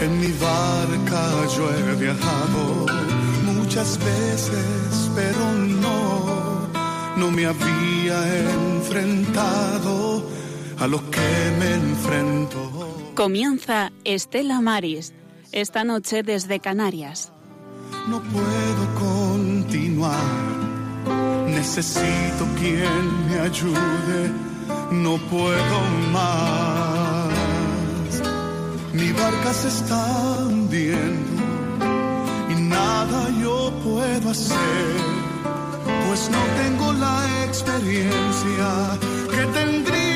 En mi barca yo he viajado muchas veces, pero no, no me había enfrentado a lo que me enfrento. Comienza Estela Maris, esta noche desde Canarias. No puedo continuar, necesito quien me ayude, no puedo más. Mi barca se está hundiendo y nada yo puedo hacer, pues no tengo la experiencia que tendría.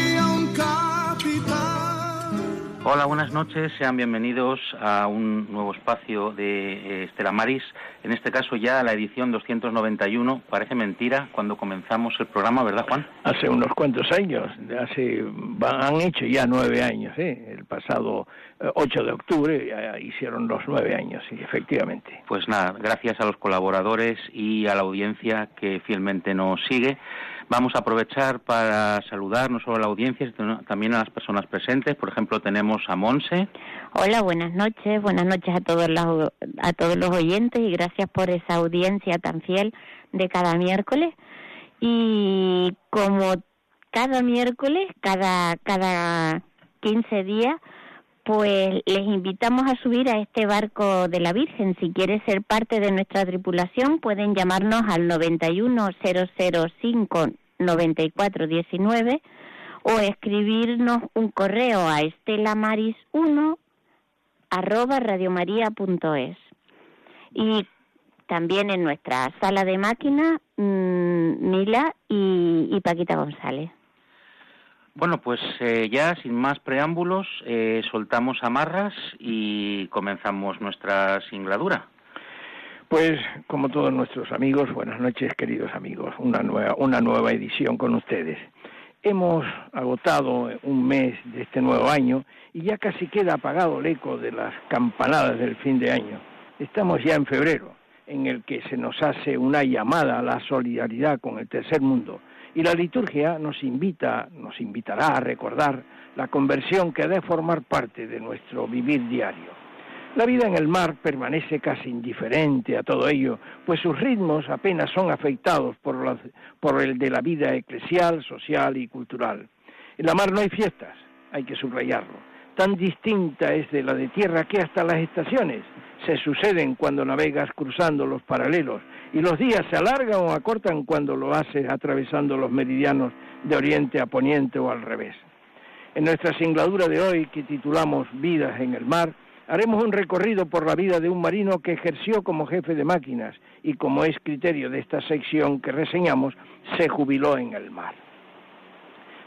Hola, buenas noches, sean bienvenidos a un nuevo espacio de eh, Estela Maris, en este caso ya la edición 291, parece mentira cuando comenzamos el programa, ¿verdad Juan? Hace unos cuantos años, hace, van- han hecho ya nueve años, ¿eh? el pasado eh, 8 de octubre ya hicieron los nueve años, sí, efectivamente. Pues nada, gracias a los colaboradores y a la audiencia que fielmente nos sigue. Vamos a aprovechar para saludar no solo a la audiencia, sino también a las personas presentes. Por ejemplo, tenemos a Monse. Hola, buenas noches, buenas noches a todos los, a todos los oyentes y gracias por esa audiencia tan fiel de cada miércoles. Y como cada miércoles, cada, cada 15 días, pues les invitamos a subir a este barco de la Virgen. Si quiere ser parte de nuestra tripulación, pueden llamarnos al 91005 9419 o escribirnos un correo a estelamaris1 arroba radiomaria.es y también en nuestra sala de máquinas mm, Mila y, y Paquita González. Bueno, pues eh, ya sin más preámbulos, eh, soltamos amarras y comenzamos nuestra singladura. Pues como todos nuestros amigos, buenas noches queridos amigos, una nueva, una nueva edición con ustedes. Hemos agotado un mes de este nuevo año y ya casi queda apagado el eco de las campanadas del fin de año. Estamos ya en febrero, en el que se nos hace una llamada a la solidaridad con el tercer mundo y la liturgia nos invita, nos invitará a recordar la conversión que ha de formar parte de nuestro vivir diario. La vida en el mar permanece casi indiferente a todo ello, pues sus ritmos apenas son afectados por, el de la vida eclesial, social y cultural. En la mar no hay fiestas, hay que subrayarlo. Tan distinta es de la de tierra que hasta las estaciones se suceden cuando navegas cruzando los paralelos y los días se alargan o acortan cuando lo haces atravesando los meridianos de oriente a poniente o al revés. En nuestra singladura de hoy, que titulamos Vidas en el mar, haremos un recorrido por la vida de un marino que ejerció como jefe de máquinas y, como es criterio de esta sección que reseñamos, se jubiló en el mar.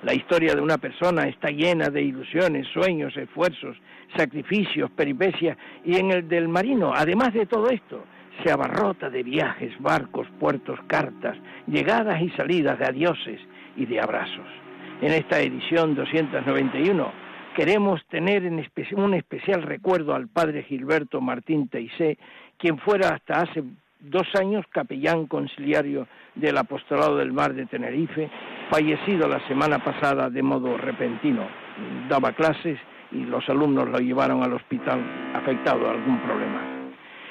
La historia de una persona está llena de ilusiones, sueños, esfuerzos, sacrificios, peripecias, y en el del marino, además de todo esto, se abarrota de viajes, barcos, puertos, cartas, llegadas y salidas de adioses y de abrazos. En esta edición 291 queremos tener en un especial recuerdo al padre Gilberto Martín Teisé, quien fuera hasta hace dos años capellán conciliario del Apostolado del Mar de Tenerife, fallecido la semana pasada de modo repentino. Daba clases y los alumnos lo llevaron al hospital afectado a algún problema.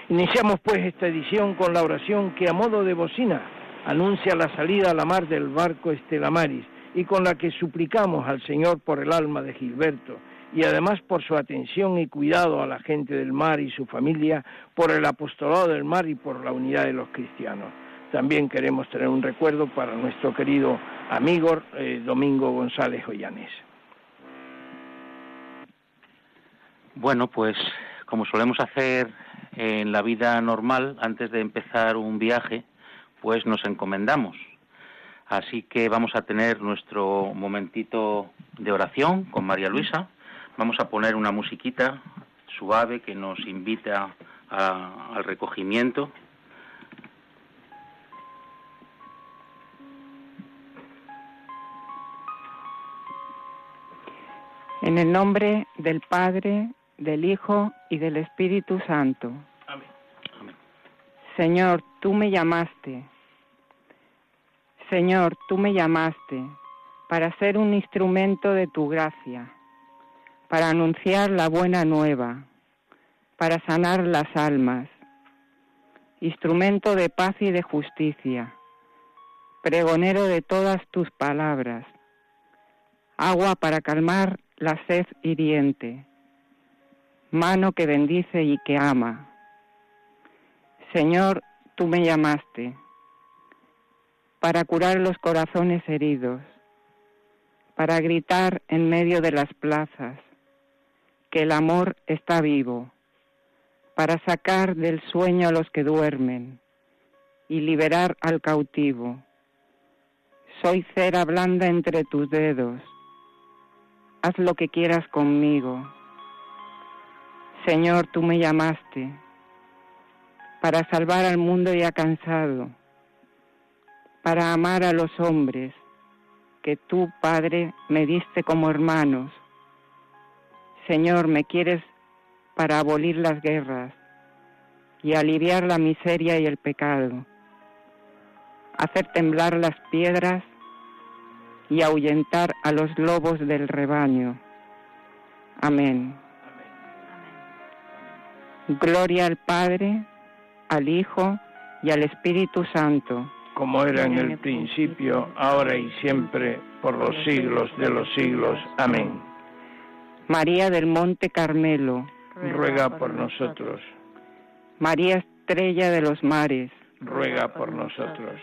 Iniciamos pues esta edición con la oración que a modo de bocina anuncia la salida a la mar del barco Estela Maris y con la que suplicamos al Señor por el alma de Gilberto y además por su atención y cuidado a la gente del mar y su familia, por el apostolado del mar y por la unidad de los cristianos. También queremos tener un recuerdo para nuestro querido amigo eh, Domingo González Joyanés. Bueno, pues como solemos hacer en la vida normal, antes de empezar un viaje, pues nos encomendamos. Así que vamos a tener nuestro momentito de oración con María Luisa. Vamos a poner una musiquita suave que nos invita a- al recogimiento. En el nombre del Padre, del Hijo y del Espíritu Santo. Amén. Señor, tú me llamaste. Señor, tú me llamaste para ser un instrumento de tu gracia, para anunciar la buena nueva. para sanar las almas, instrumento de paz y de justicia, pregonero de todas tus palabras, agua para calmar la sed hiriente, mano que bendice y que ama. Señor, tú me llamaste para curar los corazones heridos, para gritar en medio de las plazas que el amor está vivo, para sacar del sueño a los que duermen y liberar al cautivo. Soy cera blanda entre tus dedos. Haz lo que quieras conmigo. Señor, tú me llamaste para salvar al mundo ya cansado, para amar a los hombres que tú, Padre, me diste como hermanos. Señor, me quieres para abolir las guerras y aliviar la miseria y el pecado, hacer temblar las piedras y ahuyentar a los lobos del rebaño. Amén. Gloria al Padre, al Hijo y al Espíritu Santo. Como era en el principio, ahora y siempre, por los siglos de los siglos. Amén. María del Monte Carmelo, ruega por nosotros. María Estrella de los Mares, ruega por nosotros.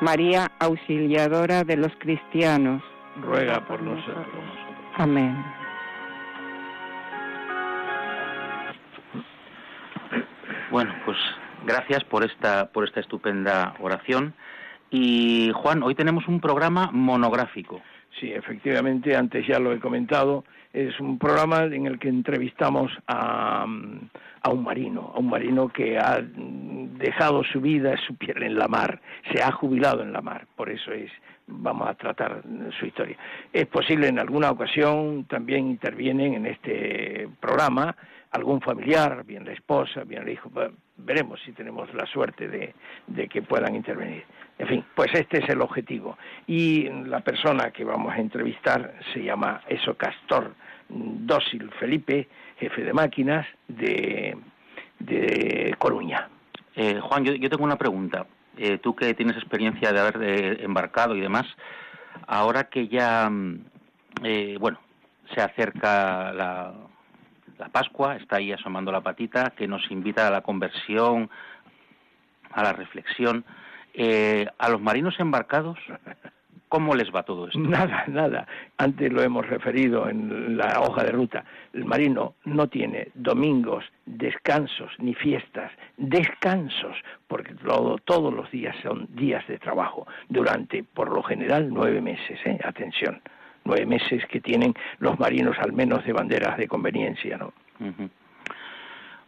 María Auxiliadora de los Cristianos, ruega por nosotros. Amén. Bueno, pues gracias por esta, por esta estupenda oración. Y Juan, hoy tenemos un programa monográfico. Sí, efectivamente, antes ya lo he comentado, es un programa en el que entrevistamos a, a, un marino, a un marino que ha dejado su vida, su piel en la mar, se ha jubilado en la mar, por eso es, vamos a tratar su historia. Es posible en alguna ocasión también intervienen en este programa algún familiar, bien la esposa, bien el hijo, veremos si tenemos la suerte de, que puedan intervenir. En fin, pues este es el objetivo. Y la persona que vamos a entrevistar se llama Eso Castor Dócil Felipe, jefe de máquinas de, de Coruña. Eh, Juan, yo, yo, tengo una pregunta. Eh, tú que tienes experiencia de haber eh, embarcado y demás, ahora que ya, mm, eh, bueno, se acerca la, la Pascua, está ahí asomando la patita, que nos invita a la conversión, a la reflexión. Eh, a los marinos embarcados, ¿cómo les va todo esto? Nada, nada. Antes lo hemos referido en la hoja de ruta. El marino no tiene domingos, descansos ni fiestas, descansos, porque todo, todos los días son días de trabajo, durante, por lo general, nueve meses. ¿eh? Atención nueve meses que tienen los marinos al menos de banderas de conveniencia, ¿no?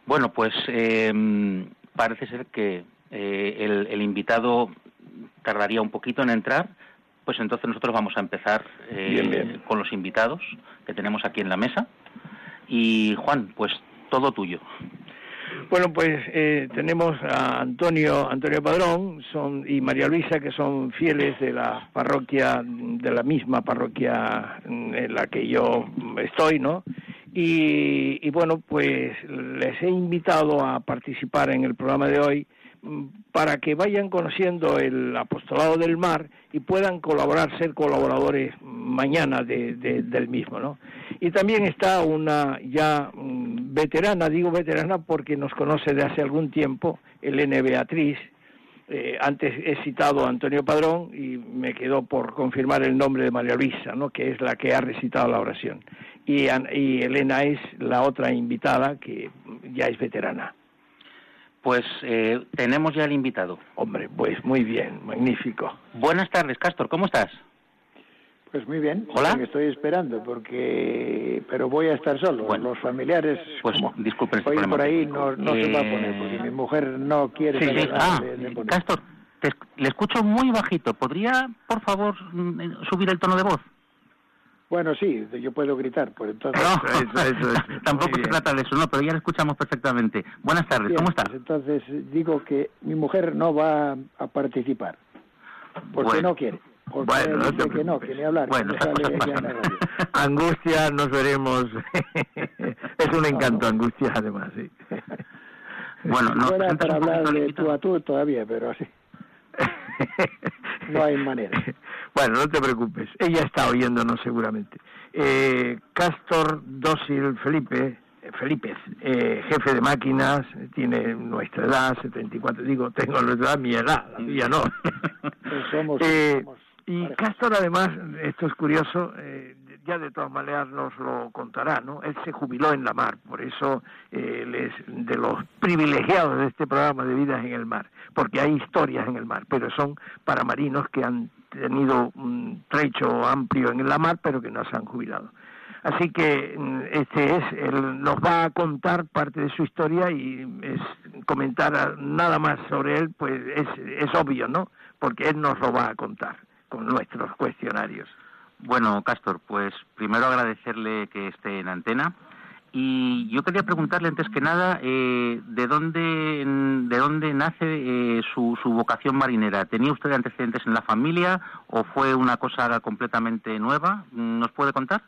Bueno, pues eh, parece ser que eh, el, el, invitado tardaría un poquito en entrar, pues entonces nosotros vamos a empezar eh, bien, bien. con los invitados que tenemos aquí en la mesa. Y Juan, pues todo tuyo. Bueno, pues eh, tenemos a Antonio, Antonio Padrón son, y María Luisa, que son fieles de la parroquia, de la misma parroquia en la que yo estoy, ¿no? Y, bueno, pues les he invitado a participar en el programa de hoy para que vayan conociendo el apostolado del mar y puedan colaborar, ser colaboradores mañana de, de, del mismo, ¿no? Y también está una ya um, veterana, digo veterana porque nos conoce de hace algún tiempo, Elena Beatriz, eh, antes he citado a Antonio Padrón y me quedó por confirmar el nombre de María Luisa, ¿no? que es la que ha recitado la oración. Y, y Elena es la otra invitada que ya es veterana. Pues eh, tenemos ya el invitado. Hombre, pues muy bien, magnífico. Buenas tardes, Castor, ¿cómo estás? Pues muy bien. Hola. Estoy esperando porque, pero voy a estar solo. Bueno, Los familiares, pues como disculpen este hoy por ahí no, se va a Eh, poner porque mi mujer no quiere Sí, sí. Ah, de, de poner. Castor, te le escucho muy bajito. ¿Podría, por favor, mm, subir el tono de voz? Bueno, sí, yo puedo gritar, por entonces. No, eso, eso es. tampoco se trata de eso, no, pero ya le escuchamos perfectamente. Buenas tardes, Bien, ¿cómo está? pues entonces digo que mi mujer no va a participar porque Bueno. no quiere. Bueno, no te que no, que ni hablar. Bueno, angustia, nos veremos. es un encanto, angustia, además, sí. bueno, no. Fuera para hablar de tú a tú todavía, pero así. no hay manera. Bueno, no te preocupes. Ella está oyéndonos seguramente. Eh, Castor Dócil Felipe, Felipe, eh, jefe de máquinas, tiene nuestra edad, 74, digo, tengo nuestra edad, mi edad, la mía no. somos, eh, y Castor, además, esto es curioso, eh, ya de todas maneras nos lo contará, ¿no? Él se jubiló en la mar, por eso eh, él es de los privilegiados de este programa de Vidas en el Mar, porque hay historias en el mar, pero son para marinos que han tenido un trecho amplio en la mar, pero que no se han jubilado. Así que mm, este es, él nos va a contar parte de su historia y es comentar nada más sobre él, pues es, es obvio, ¿no? Porque él nos lo va a contar nuestros cuestionarios. Bueno, Castor, pues primero agradecerle que esté en antena. Y yo quería preguntarle antes que nada eh, de dónde de dónde nace eh, su, su, vocación marinera. ¿Tenía usted antecedentes en la familia o fue una cosa completamente nueva? ¿Nos puede contar?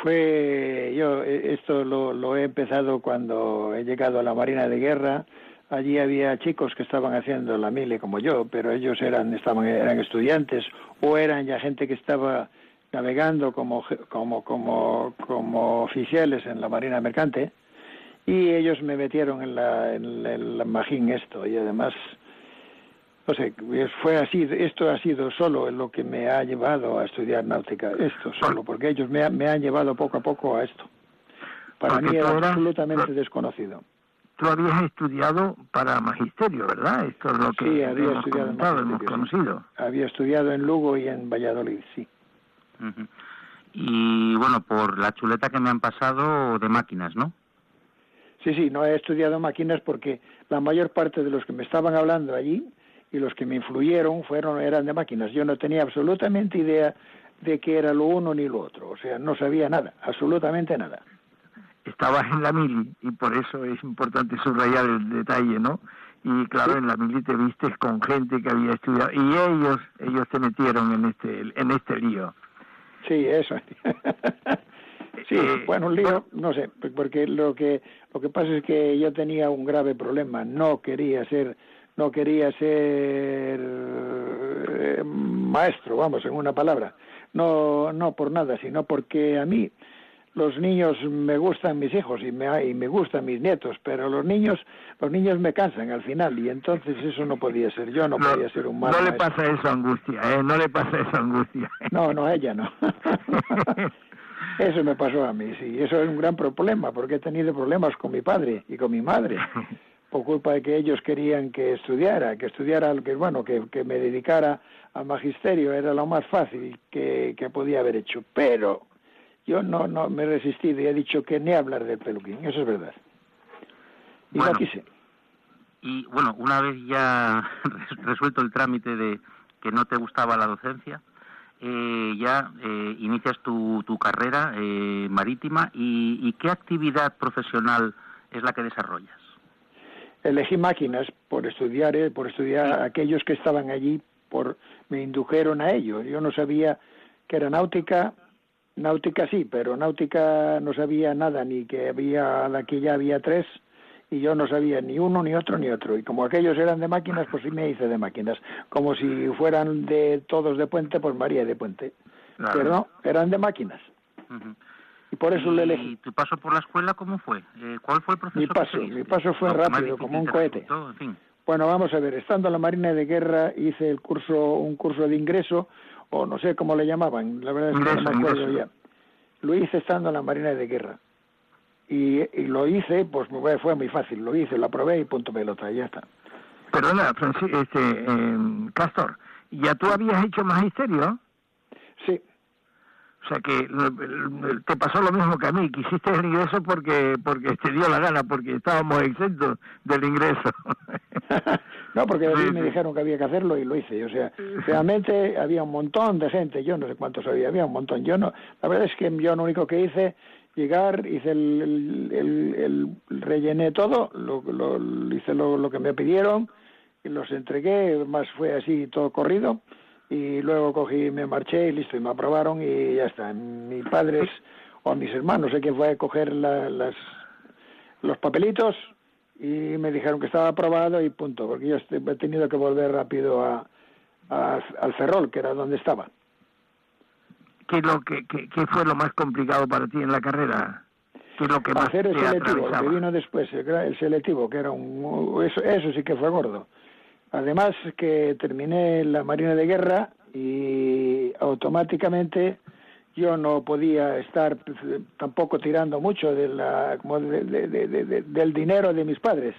Fue yo eh, esto lo, lo he empezado cuando he llegado a la Marina de Guerra allí había chicos que estaban haciendo la mile como yo, pero ellos eran estaban eran estudiantes o eran ya gente que estaba navegando como como como como oficiales en la marina mercante y ellos me metieron en la en magín esto y además no sé, fue así, esto ha sido solo lo que me ha llevado a estudiar náutica, esto solo, porque ellos me, me han llevado poco a poco a esto. Para mí era absolutamente desconocido. Tú habías estudiado para magisterio, ¿verdad? Esto es lo que sí, había hemos estudiado hemos conocido. Había estudiado en Lugo y en Valladolid, sí. Y bueno, por la chuleta que me han pasado de máquinas, ¿no? Sí, sí, no he estudiado máquinas porque la mayor parte de los que me estaban hablando allí y los que me influyeron fueron eran de máquinas. Yo no tenía absolutamente idea de que era lo uno ni lo otro, o sea, no sabía nada, absolutamente nada estabas en la mili y por eso es importante subrayar el detalle, ¿no? Y claro, en la mili te viste con gente que había estudiado y ellos ellos te metieron en este en este lío. Sí, eso. sí, eh, bueno, un lío, no sé, porque lo que lo que pasa es que yo tenía un grave problema, no quería ser no quería ser eh, maestro, vamos, en una palabra. No no por nada, sino porque a mí los niños me gustan mis hijos y me, y me gustan mis nietos, pero los niños los niños me cansan al final y entonces eso no podía ser. Yo no, podía ser un mal No le pasa eso a Angustia, ¿eh? No le pasa eso a Angustia. No, no, a ella no. eso me pasó a mí, sí. Eso es un gran problema porque he tenido problemas con mi padre y con mi madre por culpa de que ellos querían que estudiara, que estudiara, que bueno, que, que me dedicara al magisterio, era lo más fácil que, que podía haber hecho. Pero yo no, no me he resistido y he dicho que ni hablar del peluquín, eso es verdad. Y bueno, quise. Y bueno, una vez ya resuelto el trámite de que no te gustaba la docencia, eh, ya eh, inicias tu, tu carrera eh, marítima y, y, qué actividad profesional es la que desarrollas. Elegí máquinas por estudiar, eh, por estudiar aquellos que estaban allí, por me indujeron a ello. Yo no sabía que era náutica, Náutica sí, pero náutica no sabía nada, ni que había, aquí ya había tres, y yo no sabía ni uno, ni otro, ni otro. Y como aquellos eran de máquinas, pues sí me hice de máquinas. Como si fueran de todos de puente, pues María de puente. Pero no, eran de máquinas. Y por eso le elegí. ¿Y tu paso por la escuela cómo fue? Eh, ¿Cuál fue el proceso? Mi paso, mi paso fue rápido, como un cohete. Bueno, vamos a ver, estando en la Marina de Guerra hice el curso, un curso de ingreso o no sé cómo le llamaban, la verdad es que no me acuerdo ya. Lo hice estando en la Marina de Guerra. Y, y lo hice, pues fue muy fácil, lo hice, lo aprobé y punto pelota, y ya está. Perdona, Francisco, este, eh, Castor, ¿ya tú habías hecho magisterio? Sí. O sea que te pasó lo mismo que a mí, que hiciste el ingreso porque porque te dio la gana, porque estábamos exentos del ingreso. no, porque a mí me dijeron que había que hacerlo y lo hice. O sea, realmente había un montón de gente, yo no sé cuántos había, había un montón. Yo no, la verdad es que yo lo único que hice, llegar, hice el, el, rellené todo, lo, lo, hice lo, lo que me pidieron, y los entregué, más fue así todo corrido y luego cogí me marché y listo, y me aprobaron y ya está. Mi padres o mis hermanos, sé quién fue a coger las, los papelitos y me dijeron que estaba aprobado y punto, porque yo he tenido que volver rápido a, al Ferrol, que era donde estaba. ¿Qué, lo que, fue lo más complicado para ti en la carrera? ¿Qué es lo que Hacer el selectivo, que vino después, el selectivo, que era un... Eso, eso sí que fue gordo. Además que terminé la Marina de Guerra y automáticamente yo no podía estar pues, tampoco tirando mucho de la, del dinero de mis padres.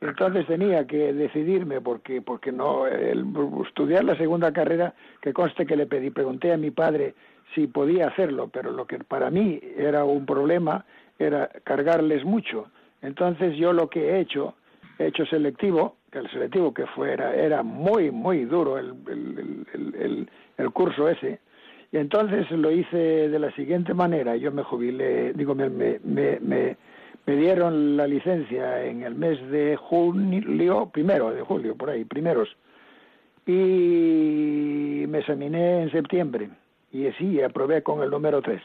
Entonces tenía que decidirme porque porque no el, estudiar la segunda carrera que conste que le pedí pregunté a mi padre si podía hacerlo, pero lo que para mí era un problema era cargarles mucho. Entonces yo lo que he hecho, he hecho selectivo, el selectivo que fuera era muy muy duro el, el, el curso ese, y entonces lo hice de la siguiente manera, yo me jubilé, digo, me, me, me, me dieron la licencia en el mes de julio, primero de julio, por ahí, primeros, y me examiné en septiembre, y así aprobé con el número 3.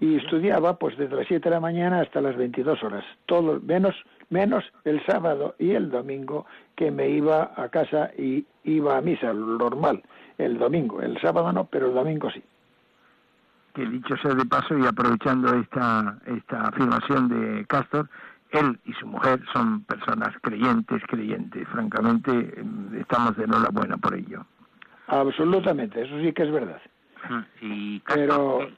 Y estudiaba pues desde las 7 de la mañana hasta las 22 horas, todo menos menos el sábado y el domingo que me iba a casa y iba a misa, normal el domingo. El sábado no, pero el domingo sí. Que dicho sea de paso y aprovechando esta, esta afirmación de Castor, él y su mujer son personas creyentes, creyentes. Francamente, mm, estamos de enhorabuena por ello. Absolutamente, eso sí que es verdad. Y Pero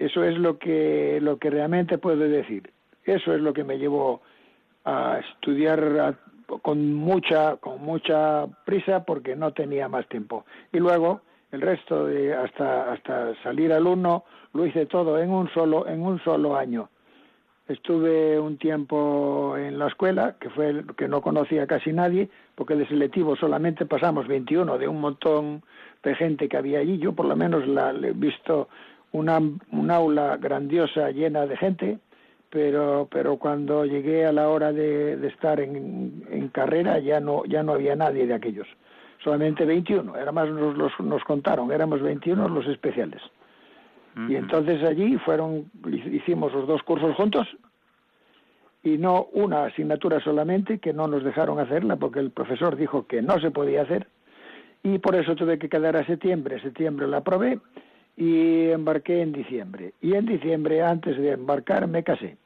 eso es lo que, lo que realmente puedo decir. Eso es lo que me llevó a estudiar con mucha con mucha prisa porque no tenía más tiempo. Y luego el resto de hasta hasta salir alumno lo hice todo en un solo en un solo año. Estuve un tiempo en la escuela que fue el, que no conocía casi nadie porque de selectivo solamente pasamos 21 de un montón de gente que había allí. Yo por lo menos la he visto una un aula grandiosa llena de gente pero pero cuando llegué a la hora de, estar en, en, carrera ya no ya no había nadie de aquellos. Solamente 21 era más nos los, nos contaron éramos 21 los especiales. Y entonces allí fueron hicimos los dos cursos juntos y no una asignatura solamente que no nos dejaron hacerla porque el profesor dijo que no se podía hacer y por eso tuve que quedar a septiembre. Septiembre la aprobé y embarqué en diciembre. Y en diciembre, antes de embarcar, me casé.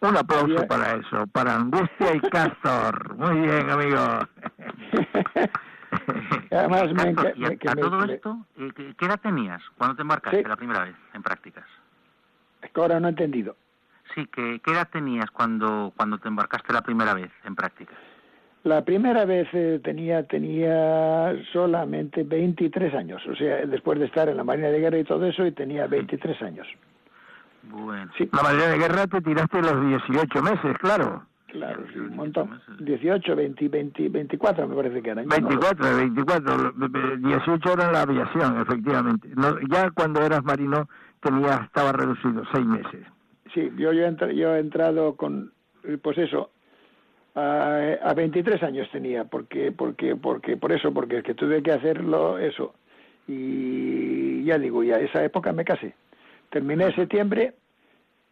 Un aplauso para eso, para Angustia y Castor. Muy bien, amigo. Además, me, a, todo esto, ¿qué edad tenías cuando te embarcaste la primera vez en prácticas? Es que ahora no he entendido. Sí, ¿qué, ¿qué edad tenías cuando, cuando te embarcaste la primera vez en prácticas? La primera vez eh, tenía tenía solamente 23 años, o sea, después de estar en la Marina de Guerra y todo eso, y tenía 23 años. Bueno. Sí. La Marina de Guerra te tiraste los 18 meses, claro. Claro, sí, un montón. 18, 20, 20, 24 me parece que eran. 24, 24, 18 era la aviación, efectivamente. ya cuando eras marino tenía, estaba reducido, seis meses. Sí, yo, yo, yo he entrado con, pues eso, a, a 23 años tenía, porque, porque, porque, por eso, porque es que tuve que hacerlo eso. Y ya digo, ya esa época me casé. Terminé en septiembre,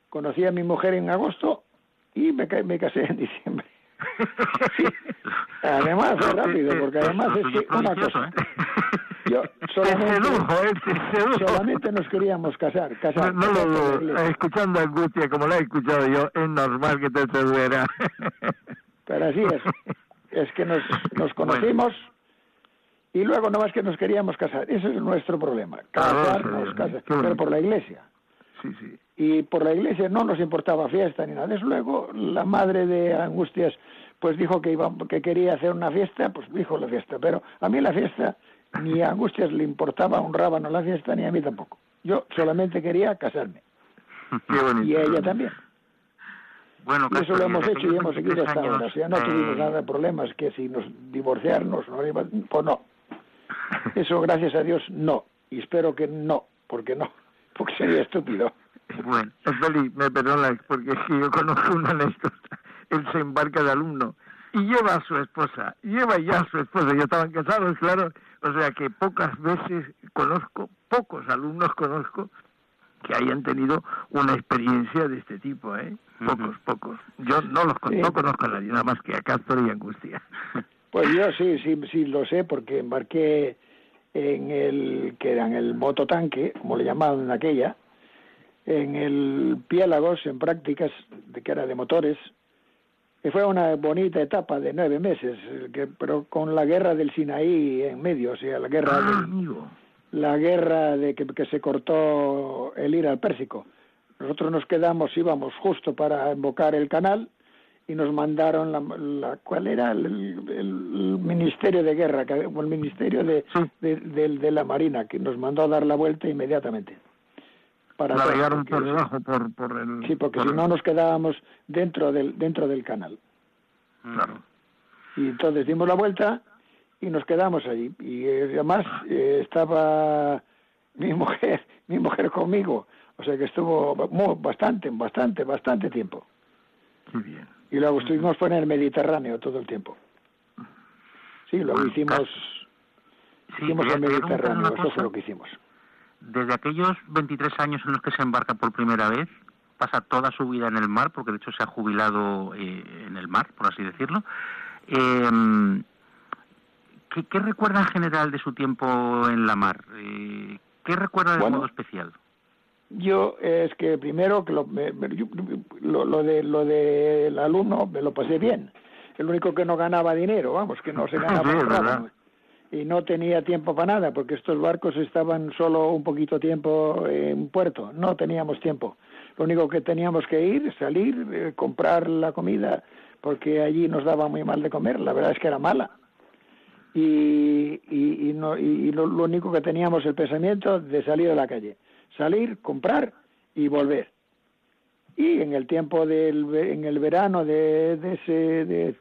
conocí a mi mujer en agosto y me, me casé en diciembre. Además, es rápido, porque además es que una cosa. Yo solamente, solamente nos queríamos casar. casar no, lo, escuchando a Angustia como la he escuchado yo, es normal que te seduera. Pero así es. Es que nos, nos conocimos y luego no más que nos queríamos casar. Ese es nuestro problema. Casarnos, casar, pero por la iglesia. Sí, sí. Y por la iglesia no nos importaba fiesta ni nada. Desde luego la madre de Angustias pues dijo que iba que quería hacer una fiesta, pues dijo la fiesta, pero a mí la fiesta ni a Angustias le importaba un rábano la fiesta ni a mí tampoco. Yo solamente quería casarme. y ella también. Bueno, y eso lo hemos hecho y hemos seguido hasta ahora. O sea, no tuvimos nada de problemas que si nos divorciarnos, no, pues no. Eso, gracias a Dios, no. Y espero que no, porque no, porque sería estúpido. Bueno, Feli, me perdonas, porque si yo conozco una anécdota. Él se embarca de alumno y lleva a su esposa, lleva ya a su esposa, ya estaban casados, claro, o sea que pocas veces conozco, pocos alumnos conozco que hayan tenido una experiencia de este tipo, ¿eh? Pocos, pocos. Yo no los no conozco a nadie, nada más que a Castro y Angustia. Pues yo sí, sí, sí lo sé, porque embarqué en el que era en el mototanque, como le llamaban en aquella, en el Piélagos, en prácticas de que era de motores, que fue una bonita etapa de nueve meses, que, pero con la guerra del Sinaí en medio, o sea, la guerra ah, la guerra de que, que, se cortó el ir al Pérsico. Nosotros nos quedamos, íbamos justo para invocar el canal y nos mandaron la, ¿cuál era? El, Ministerio de Guerra, o el Ministerio de, de, la Marina, que nos mandó a dar la vuelta inmediatamente. Para Navegaron por debajo, por, por el... Sí, porque si no nos quedábamos dentro del, dentro del canal. Claro. Y entonces dimos la vuelta y nos quedamos allí. Y eh, además eh, estaba mi mujer, mi mujer conmigo, o sea que estuvo bastante, bastante, bastante tiempo. Muy bien. Y luego estuvimos en el Mediterráneo todo el tiempo. Sí, luego hicimos, hicimos el Mediterráneo, eso fue lo que hicimos. Desde aquellos 23 años en los que se embarca por primera vez, pasa toda su vida en el mar, porque de hecho se ha jubilado eh, en el mar, por así decirlo. Eh, ¿qué, recuerda en general de su tiempo en la mar? Eh, ¿Qué recuerda de modo especial? Yo es que primero que lo, lo, de lo del alumno me lo pasé bien. El único que no ganaba dinero, vamos, que no se ganaba nada. Y no tenía tiempo para nada, porque estos barcos estaban solo un poquito tiempo en puerto. No teníamos tiempo. Lo único que teníamos que ir, salir, eh, comprar la comida, porque allí nos daba muy mal de comer. La verdad es que era mala y, y, no, y lo, único que teníamos el pensamiento de salir a la calle, salir, comprar y volver. Y en el tiempo del en el verano de, de ese de,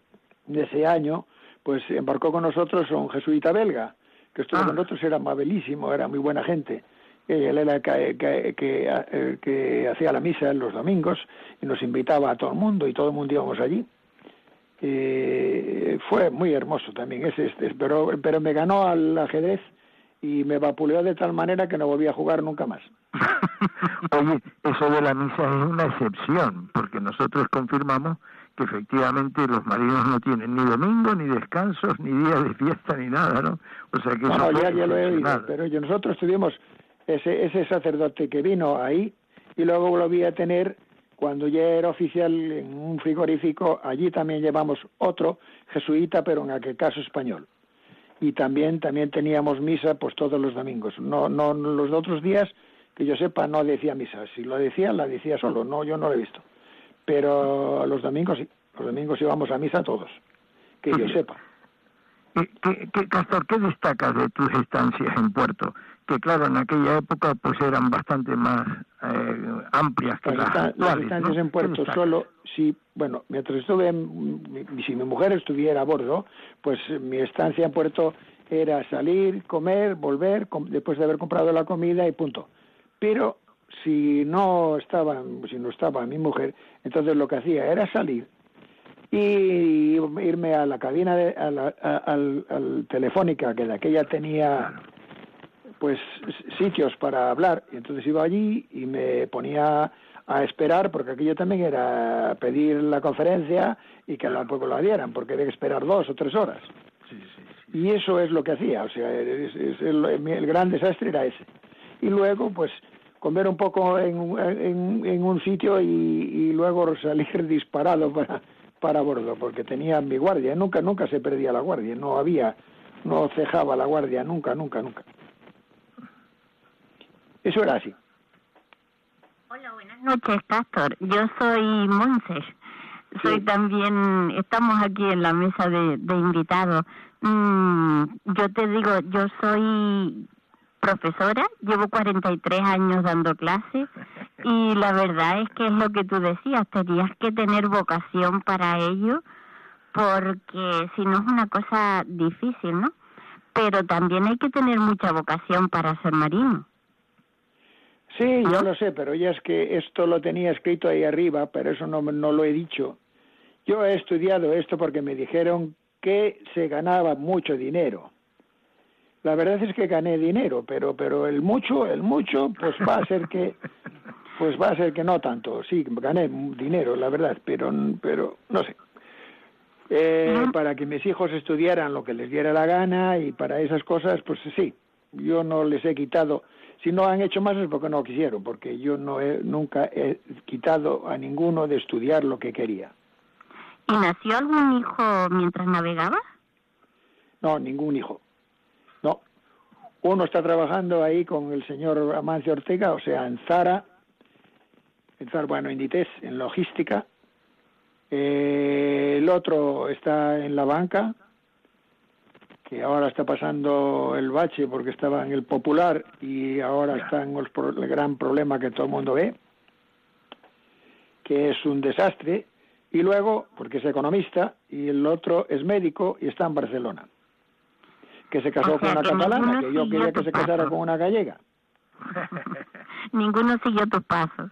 ese año, pues embarcó con nosotros un jesuita belga que estuvo con ah. nosotros, era amabilísimo, era muy buena gente. Él era que, que, que, que hacía la misa los domingos y nos invitaba a todo el mundo y todo el mundo íbamos allí eh, fue muy hermoso también ese, este, pero, pero me ganó al ajedrez y me vapuleó de tal manera que no volví a jugar nunca más. Oye, eso de la misa es una excepción, porque nosotros confirmamos que efectivamente los marinos no tienen ni domingo, ni descansos, ni día de fiesta, ni nada, ¿no? O sea que no, ya, ya lo he oído, pero yo, nosotros tuvimos ese, ese sacerdote que vino ahí y luego volví a tener cuando ya era oficial en un frigorífico, allí también llevamos otro jesuita, pero en aquel caso español. Y también también teníamos misa pues todos los domingos. No no los otros días que yo sepa no decía misa. Si lo decía la decía solo. No yo no lo he visto. Pero los domingos sí. Los domingos íbamos a misa todos. Que yo sepa. ¿Qué, qué, Castor, ¿qué destacas de tus estancias en Puerto? Que claro, en aquella época pues eran bastante más eh, amplias que las, las estancias en Puerto solo, si, bueno, mientras estuve, si mi mujer estuviera a bordo, pues mi estancia en Puerto era salir, comer, volver, después de haber comprado la comida y punto. Pero si no estaba, si no estaba mi mujer, entonces lo que hacía era salir y irme a la cabina de, a la, al, telefónica que de aquella tenía pues sitios para hablar. Y entonces iba allí y me ponía a esperar, porque aquello también era pedir la conferencia y que tampoco la dieran, porque había que esperar dos o tres horas. Y eso es lo que hacía, o sea, el, gran desastre era ese. Y luego, pues, comer un poco en, en, un sitio y, y, luego salir disparado para, para bordo, porque tenía mi guardia, nunca, nunca se perdía la guardia, no había, no cejaba la guardia, nunca, nunca, nunca. Eso era así. Hola, buenas noches, Pastor. Yo soy Monse. Soy también, estamos aquí en la mesa de, invitados. Mm, yo te digo, yo soy profesora, llevo 43 años dando clases y la verdad es que es lo que tú decías, tenías que tener vocación para ello porque si no es una cosa difícil, ¿no? Pero también hay que tener mucha vocación para ser marino. Sí, yo lo sé, pero ya es que esto lo tenía escrito ahí arriba, pero eso no, no lo he dicho. Yo he estudiado esto porque me dijeron que se ganaba mucho dinero. La verdad es que gané dinero, pero pero el mucho, el mucho, pues va a ser que pues va a ser que no tanto. Sí, gané dinero, la verdad, pero pero no sé. Eh, para que mis hijos estudiaran lo que les diera la gana y para esas cosas, pues sí, yo no les he quitado. Si no han hecho más es porque no quisieron, porque yo no he, nunca he quitado a ninguno de estudiar lo que quería. ¿Y nació algún hijo mientras navegaba? No, ningún hijo. No. Uno está trabajando ahí con el señor Amancio Ortega, o sea, en Zara, en Zara, bueno, en en logística, eh, el otro está en la banca, que ahora está pasando el bache porque estaba en el popular y ahora está en el, gran problema que todo el mundo ve, que es un desastre. Y luego, porque es economista, y el otro es médico y está en Barcelona, que se casó con una catalana, que yo quería que se casara con una gallega. ninguno siguió tus pasos.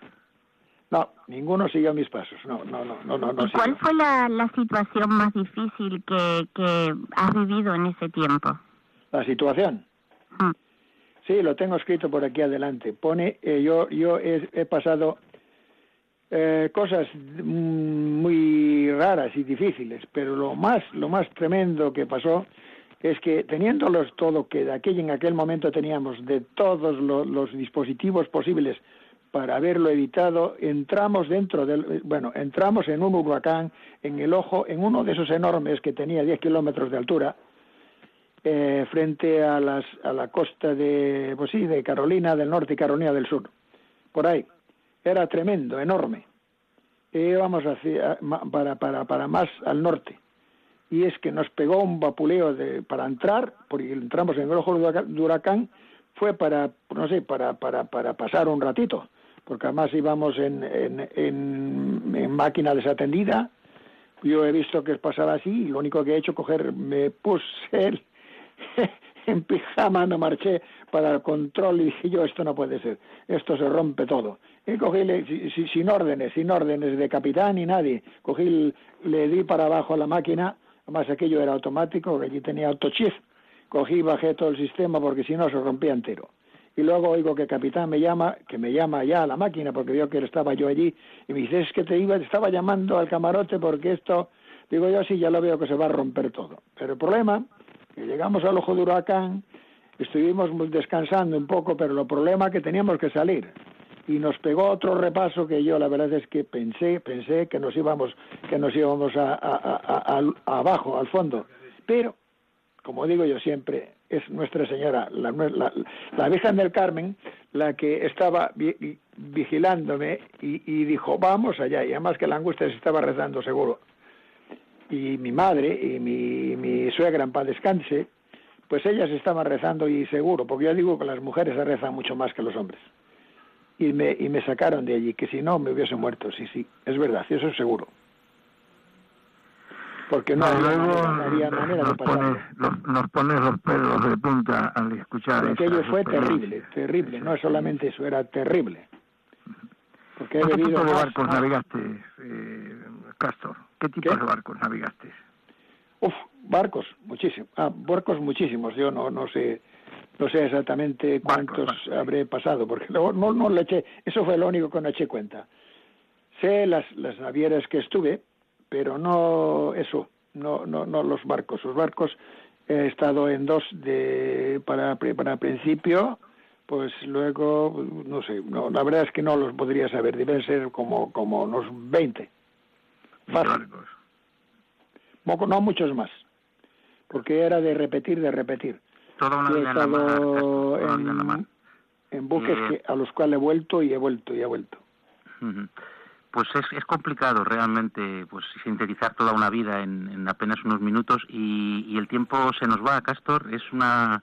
No, ninguno siguió mis pasos. No, no, no, no, no. ¿Y cuál fue la, la situación más difícil que, que has vivido en ese tiempo? La situación. Mm. Sí, lo tengo escrito por aquí adelante. Pone, eh, yo, yo he, he pasado eh, cosas muy raras y difíciles, pero lo más, lo más tremendo que pasó es que teniéndolos todo que de aquel en aquel momento teníamos de todos los dispositivos posibles para haberlo evitado, entramos dentro del, bueno, entramos en un huracán, en el ojo, en uno de esos enormes que tenía 10 kilómetros de altura, eh, frente a, las, a la costa de, pues sí, de Carolina del Norte y Carolina del Sur, por ahí. Era tremendo, enorme. Y íbamos hacia, para, para, para más al norte. Y es que nos pegó un vapuleo de, para entrar, porque entramos en el ojo del huracán, fue para, no sé, para, para, para pasar un ratito porque además íbamos en, en, en, máquina desatendida. Yo he visto que pasaba así y lo único que he hecho coger, me puse en pijama, no marché para el control y dije yo, esto no puede ser, esto se rompe todo. Y cogí, sin órdenes, sin órdenes de capitán ni nadie, cogí, le di para abajo a la máquina, además aquello era automático, allí tenía autochip, cogí, bajé todo el sistema porque si no se rompía entero y luego oigo que el capitán me llama, que me llama ya a la máquina porque vio que estaba yo allí y me dice, es que te iba, estaba llamando al camarote porque esto, digo yo sí, ya lo veo que se va a romper todo. Pero el problema, que llegamos al ojo de huracán, estuvimos descansando un poco, pero el problema que teníamos que salir. Y nos pegó otro repaso que yo la verdad es que pensé, pensé que nos íbamos, que nos íbamos a, a abajo, al fondo, pero como digo yo siempre, es Nuestra Señora, la, la, Virgen del Carmen, la que estaba vigilándome y, dijo, vamos allá, y además que la angustia se estaba rezando seguro. Y mi madre y mi, mi suegra en paz descanse, pues ellas estaban rezando y seguro, porque yo digo que las mujeres se rezan mucho más que los hombres. Y me, y me sacaron de allí, que si no me hubiese muerto, sí, sí, es verdad, eso es seguro porque no, había manera nos, de pones, nos, pones los pelos de punta al escuchar aquello fue terrible terrible no solamente eso era terrible. Porque ¿Qué tipo de barcos navegaste eh, Castor qué tipo de barcos navegaste Uf, barcos muchísimos ah, barcos muchísimos yo no no sé no sé exactamente cuántos habré pasado porque no, no no le eché eso fue lo único que no eché cuenta. Sé las las navieras que estuve pero no eso, no, no, no los barcos. Los barcos he estado en dos de para, para principio, pues luego, no sé, no, la verdad es que no los podría saber, deben ser como, como unos 20. Barcos. No muchos más, porque era de repetir, de repetir. Toda una vida en, en, buques que, a los cuales he vuelto y he vuelto y he vuelto pues es, es complicado realmente pues sintetizar toda una vida en, apenas unos minutos y, el tiempo se nos va, Castor. Es una...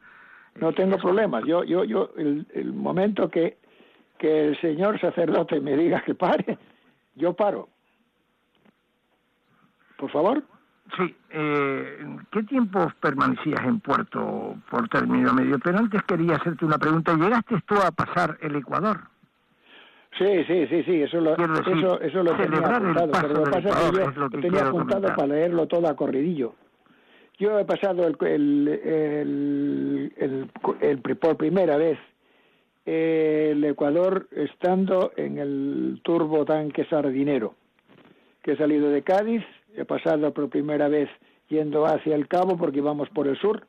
No tengo problemas. Yo, yo, yo, el, el momento que, que el señor sacerdote me diga que pare, yo paro. Por favor. Sí, eh, ¿qué tiempo permanecías en puerto por término medio? Pero antes quería hacerte una pregunta. ¿Llegaste tú a pasar el Ecuador? Sí, sí, sí, sí, eso lo, eso, eso lo tenía apuntado, pero lo que pasa es que yo lo tenía apuntado para leerlo todo a corridillo. Yo he pasado el, el, el, el, por primera vez el Ecuador estando en el turbo tanque sardinero, que he salido de Cádiz, he pasado por primera vez yendo hacia el Cabo porque íbamos por el sur,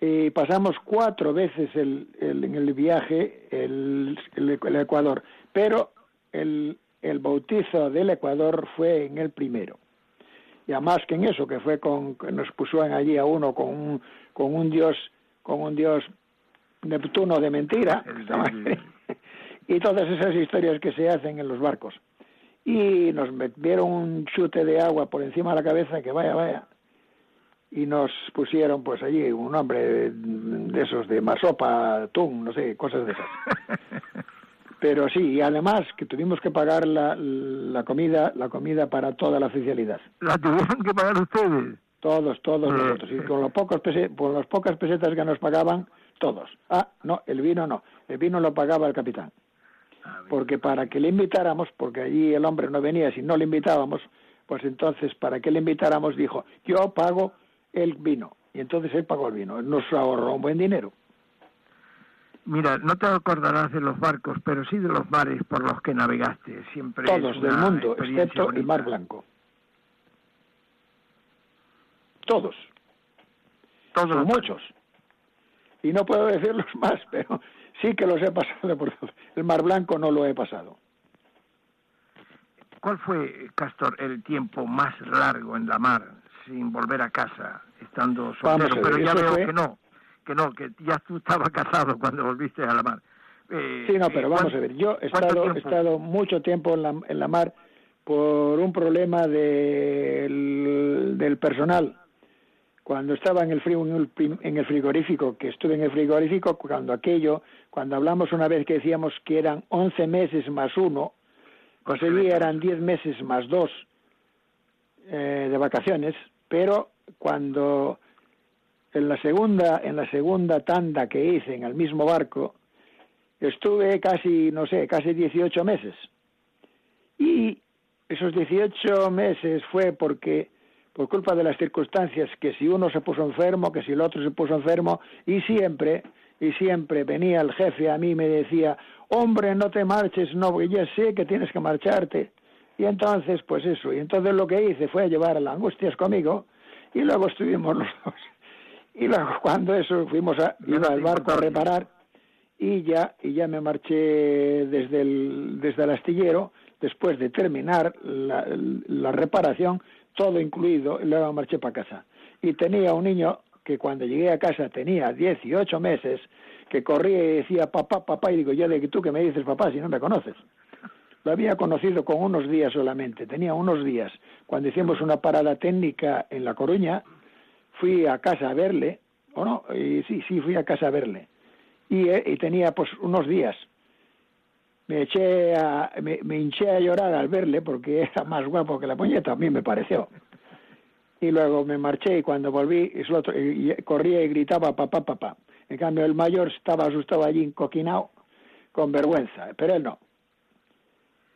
y pasamos cuatro veces el, en el viaje el, el, Ecuador, pero el, el bautizo del Ecuador fue en el primero. Y además que en eso, que fue con, nos pusieron allí a uno con un, con un dios, con un dios Neptuno de mentira, y todas esas historias que se hacen en los barcos. Y nos metieron un chute de agua por encima de la cabeza, que vaya, vaya, y nos pusieron pues allí un hombre de esos de masopa, atún, no sé, cosas de esas. Pero sí, y además que tuvimos que pagar la, la comida, la comida para toda la oficialidad. ¿La tuvieron que pagar ustedes? Todos, todos nosotros. Y con los pocos por las pocas pesetas que nos pagaban, todos. Ah, no, el vino no. El vino lo pagaba el capitán. Ah, porque para que le invitáramos, porque allí el hombre no venía si no le invitábamos, pues entonces para que le invitáramos dijo, yo pago el vino. Y entonces él pagó el vino. Nos ahorró un buen dinero. Mira, no te acordarás de los barcos, pero sí de los mares por los que navegaste. Siempre Todos del mundo, excepto el Mar Blanco. Todos. Todos. muchos. Y no puedo decirlos más, pero sí que los he pasado por. El Mar Blanco no lo he pasado. ¿Cuál fue, Castor, el tiempo más largo en la mar sin volver a casa, estando soltero? pero ya veo que no que no, que ya tú estabas casado cuando volviste a la mar. Eh, sí, no, pero eh, vamos a ver, yo he estado, he estado mucho tiempo en la, en la mar por un problema del, del personal. Cuando estaba en el, en el frigorífico, que estuve en el frigorífico, cuando aquello, cuando hablamos una vez que decíamos que eran 11 meses más uno, allí eran 10 meses más dos eh, de vacaciones, pero cuando en la segunda en la segunda tanda que hice en el mismo barco estuve casi no sé casi 18 meses. Y esos 18 meses fue porque por culpa de las circunstancias que si uno se puso enfermo que si el otro se puso enfermo y siempre y siempre venía el jefe a mí y me decía hombre no te marches no porque ya sé que tienes que marcharte y entonces pues eso y entonces lo que hice fue llevar a la angustias conmigo y luego estuvimos los dos y luego cuando eso fuimos a, iba al barco a reparar y ya, y ya me marché desde el, desde el astillero, después de terminar la, la reparación, todo incluido, y luego marché para casa. Y tenía un niño que cuando llegué a casa tenía 18 meses, que corría y decía papá, papá, y digo yo de que tú que me dices papá si no me conoces. Lo había conocido con unos días solamente, tenía unos días. Cuando hicimos una parada técnica en La Coruña, fui a casa a verle, ¿o no? Y sí, sí, fui a casa a verle. Y, eh, y tenía pues unos días. Me eché a, me, hinché a llorar al verle porque era más guapo que la puñeta, a mí me pareció. Y luego me marché y cuando volví, y corría y gritaba papá, papá. En cambio, el mayor estaba asustado allí, encoquinado, con vergüenza, pero él no.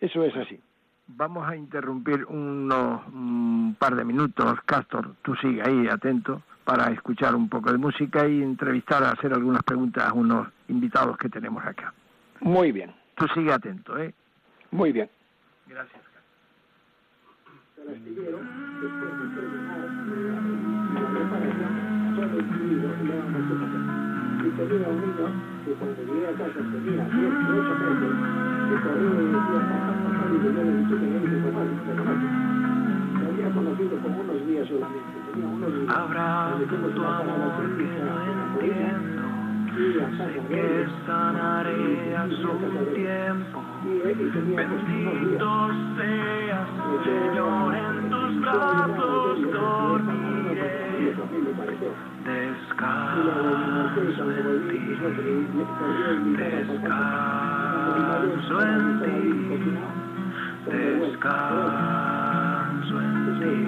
Eso es así. Vamos a interrumpir unos un par de minutos, Castor, tú sigue ahí atento para escuchar un poco de música y entrevistar, a hacer algunas preguntas a unos invitados que tenemos acá. Muy bien. Tú sigue atento, ¿eh? Muy bien. Gracias. Y tenía un niño que cuando llegué a casa tenía 18 meses, que corría y decía, papá, papá, y yo le dije que no me papá, me había conocido como unos días solamente, tenía unos días. Habrá tu amor que no entiendo. Sé que sanaré a su tiempo. Bendito seas, Señor, en tus brazos dormiré. Descanso en ti, descanso en ti, descanso en ti, descanso en ti.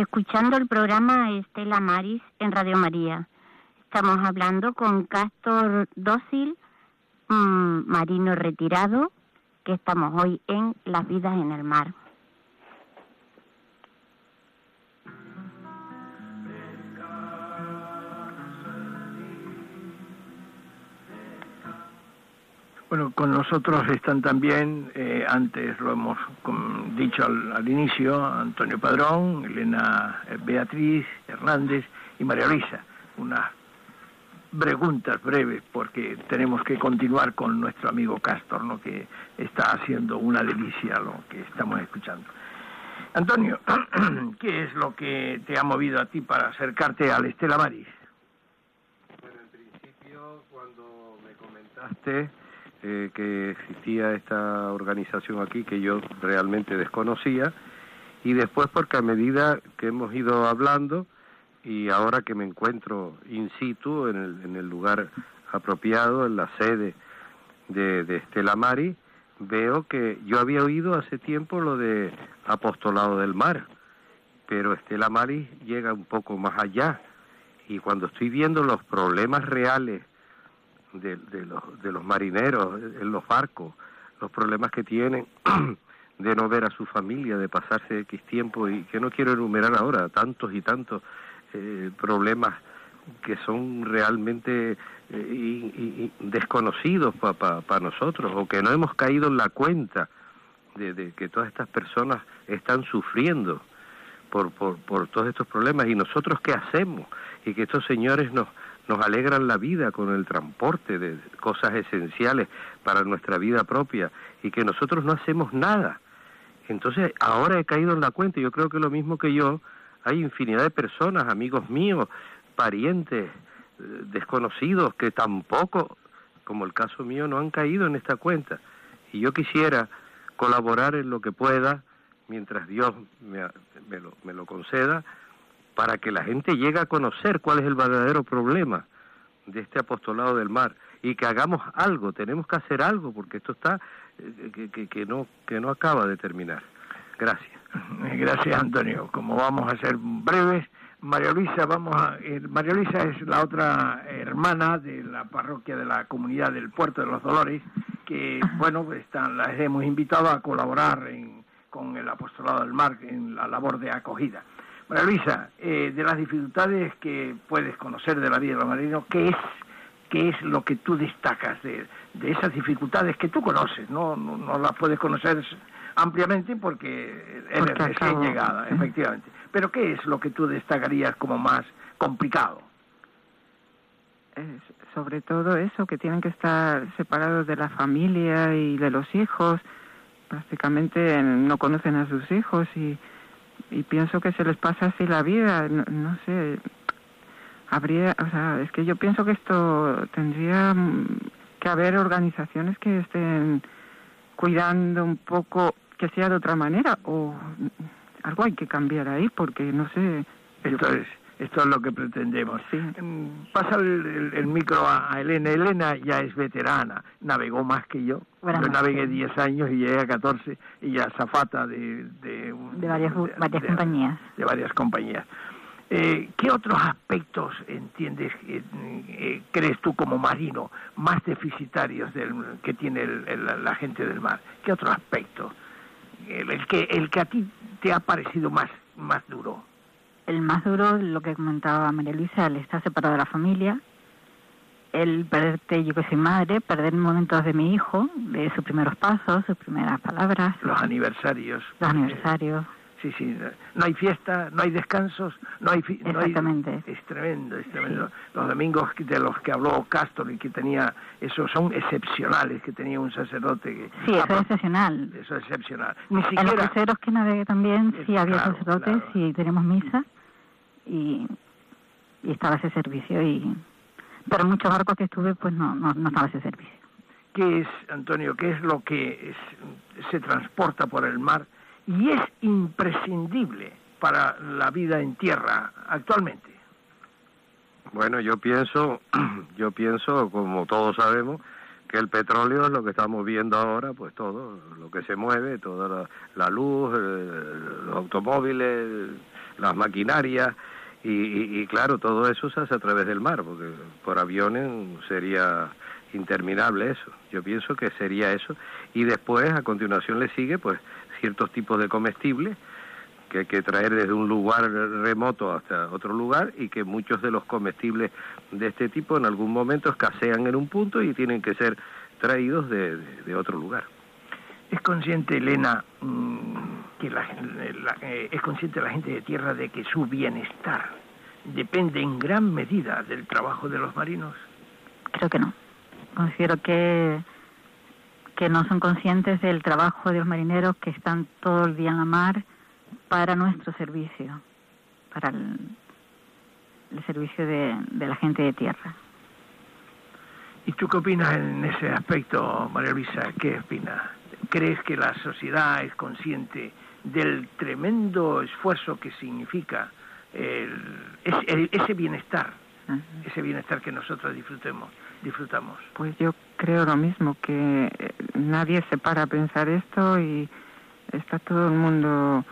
Escuchando el programa Estela Maris en Radio María. Estamos hablando con Castor Dócil, mm, marino retirado, que estamos hoy en Las vidas en el mar. Bueno, con nosotros están también, eh, antes lo hemos dicho al, al inicio, Antonio Padrón, Elena eh, Beatriz Hernández y María Luisa. Unas preguntas breves porque tenemos que continuar con nuestro amigo Castor, ¿no? que está haciendo una delicia lo que estamos escuchando. Antonio, ¿qué es lo que te ha movido a ti para acercarte al Estela Maris? Bueno, en principio, cuando me comentaste eh, que existía esta organización aquí que yo realmente desconocía, y después porque a medida que hemos ido hablando y ahora que me encuentro in situ en el, en el lugar apropiado, en la sede de, de Estela Mari, veo que yo había oído hace tiempo lo de apostolado del mar, pero Estela Maris llega un poco más allá. Y cuando estoy viendo los problemas reales de, de los, de los marineros en los barcos, los problemas que tienen de no ver a su familia, de pasarse X tiempo y que no quiero enumerar ahora, tantos y tantos eh, problemas que son realmente eh, desconocidos para nosotros o que no hemos caído en la cuenta de, de que todas estas personas están sufriendo por, por, por todos estos problemas. Y nosotros qué hacemos y que estos señores nos, nos alegran la vida con el transporte de cosas esenciales para nuestra vida propia y que nosotros no hacemos nada. Entonces ahora he caído en la cuenta, yo creo que lo mismo que yo, hay infinidad de personas, amigos míos, parientes, eh, desconocidos, que tampoco, como el caso mío, no han caído en esta cuenta. Y yo quisiera colaborar en lo que pueda, mientras Dios me, me lo, me lo conceda, para que la gente llegue a conocer cuál es el verdadero problema de este apostolado del mar y que hagamos algo, tenemos que hacer algo porque esto está eh, que, no que no acaba de terminar. Gracias. Gracias, Antonio. Como vamos a ser breves, María Luisa, vamos a, eh, María Luisa es la otra hermana de la parroquia de la comunidad del Puerto de los Dolores, que, bueno, están, las hemos invitado a colaborar en- con el Apostolado del Mar en la labor de acogida. María Luisa, eh, de las dificultades que puedes conocer de la vida de los marinos, ¿qué es, qué es lo que tú destacas de, de esas dificultades que tú conoces? No, no, no las puedes conocer ampliamente porque eres Porque recién acabo- llegada, efectivamente. Pero ¿qué es lo que tú destacarías como más complicado? Sobre todo eso, que tienen que estar separados de la familia y de los hijos. Prácticamente no conocen a sus hijos y, y pienso que se les pasa así la vida. No, no sé, habría, o sea, es que yo pienso que esto tendría que haber organizaciones que estén cuidando un poco que sea de otra manera o algo hay que cambiar ahí porque no sé. Esto es, esto es lo que pretendemos. Mm, pasa el, micro a, Elena. Elena ya es veterana, navegó más que yo. yo navegué 10 años y llegué a 14 y ya zafata de... De, varias, varias compañías. De varias compañías. Eh, ¿Qué otros aspectos entiendes, eh, eh, crees tú como marino, más deficitarios del, que tiene la gente del mar? ¿Qué otro aspecto? El, que, el que a ti te ha parecido más, más duro. El más duro, lo que comentaba María Luisa, el estar separado de la familia, el perderte, yo que soy madre, perder momentos de mi hijo, de sus primeros pasos, sus primeras palabras. Los aniversarios. Los aniversarios. Sí, sí, no hay fiesta, no hay descansos, no hay... Exactamente. es tremendo, es tremendo. Los domingos de los que habló Castor y que tenía, esos son excepcionales, que tenía un sacerdote que... Sí, eso es excepcional. Eso es excepcional. Ni siquiera... En los cruceros que navegué también, sí había sacerdotes y teníamos misa y, y estaba ese servicio y... Pero en muchos barcos que estuve, pues no, no, no estaba ese servicio. ¿Qué es, Antonio, qué es lo que se transporta por el mar y es imprescindible para la vida en tierra actualmente? Bueno, yo pienso, yo pienso, como todos sabemos, que el petróleo es lo que estamos viendo ahora, pues todo lo que se mueve, toda la, luz, eh, los automóviles, las maquinarias, y, y, claro, todo eso se hace a través del mar, porque por aviones sería interminable eso. Yo pienso que sería eso. Y después, a continuación, le sigue, pues, ciertos tipos de comestibles que hay que traer desde un lugar remoto hasta otro lugar y que muchos de los comestibles de este tipo en algún momento escasean en un punto y tienen que ser traídos de, otro lugar. ¿Es consciente, Elena, mm, que la, eh, es consciente la gente de tierra de que su bienestar depende en gran medida del trabajo de los marinos? Creo que no. Considero que que no son conscientes del trabajo de los marineros que están todo el día en la mar para nuestro servicio, para el, servicio de, la gente de tierra. ¿Y tú qué opinas en ese aspecto, María Luisa? ¿Qué opinas? ¿Crees que la sociedad es consciente del tremendo esfuerzo que significa ese bienestar, ese bienestar que nosotros disfrutemos? Disfrutamos. Pues yo creo lo mismo, que eh, nadie se para a pensar esto y está todo el mundo...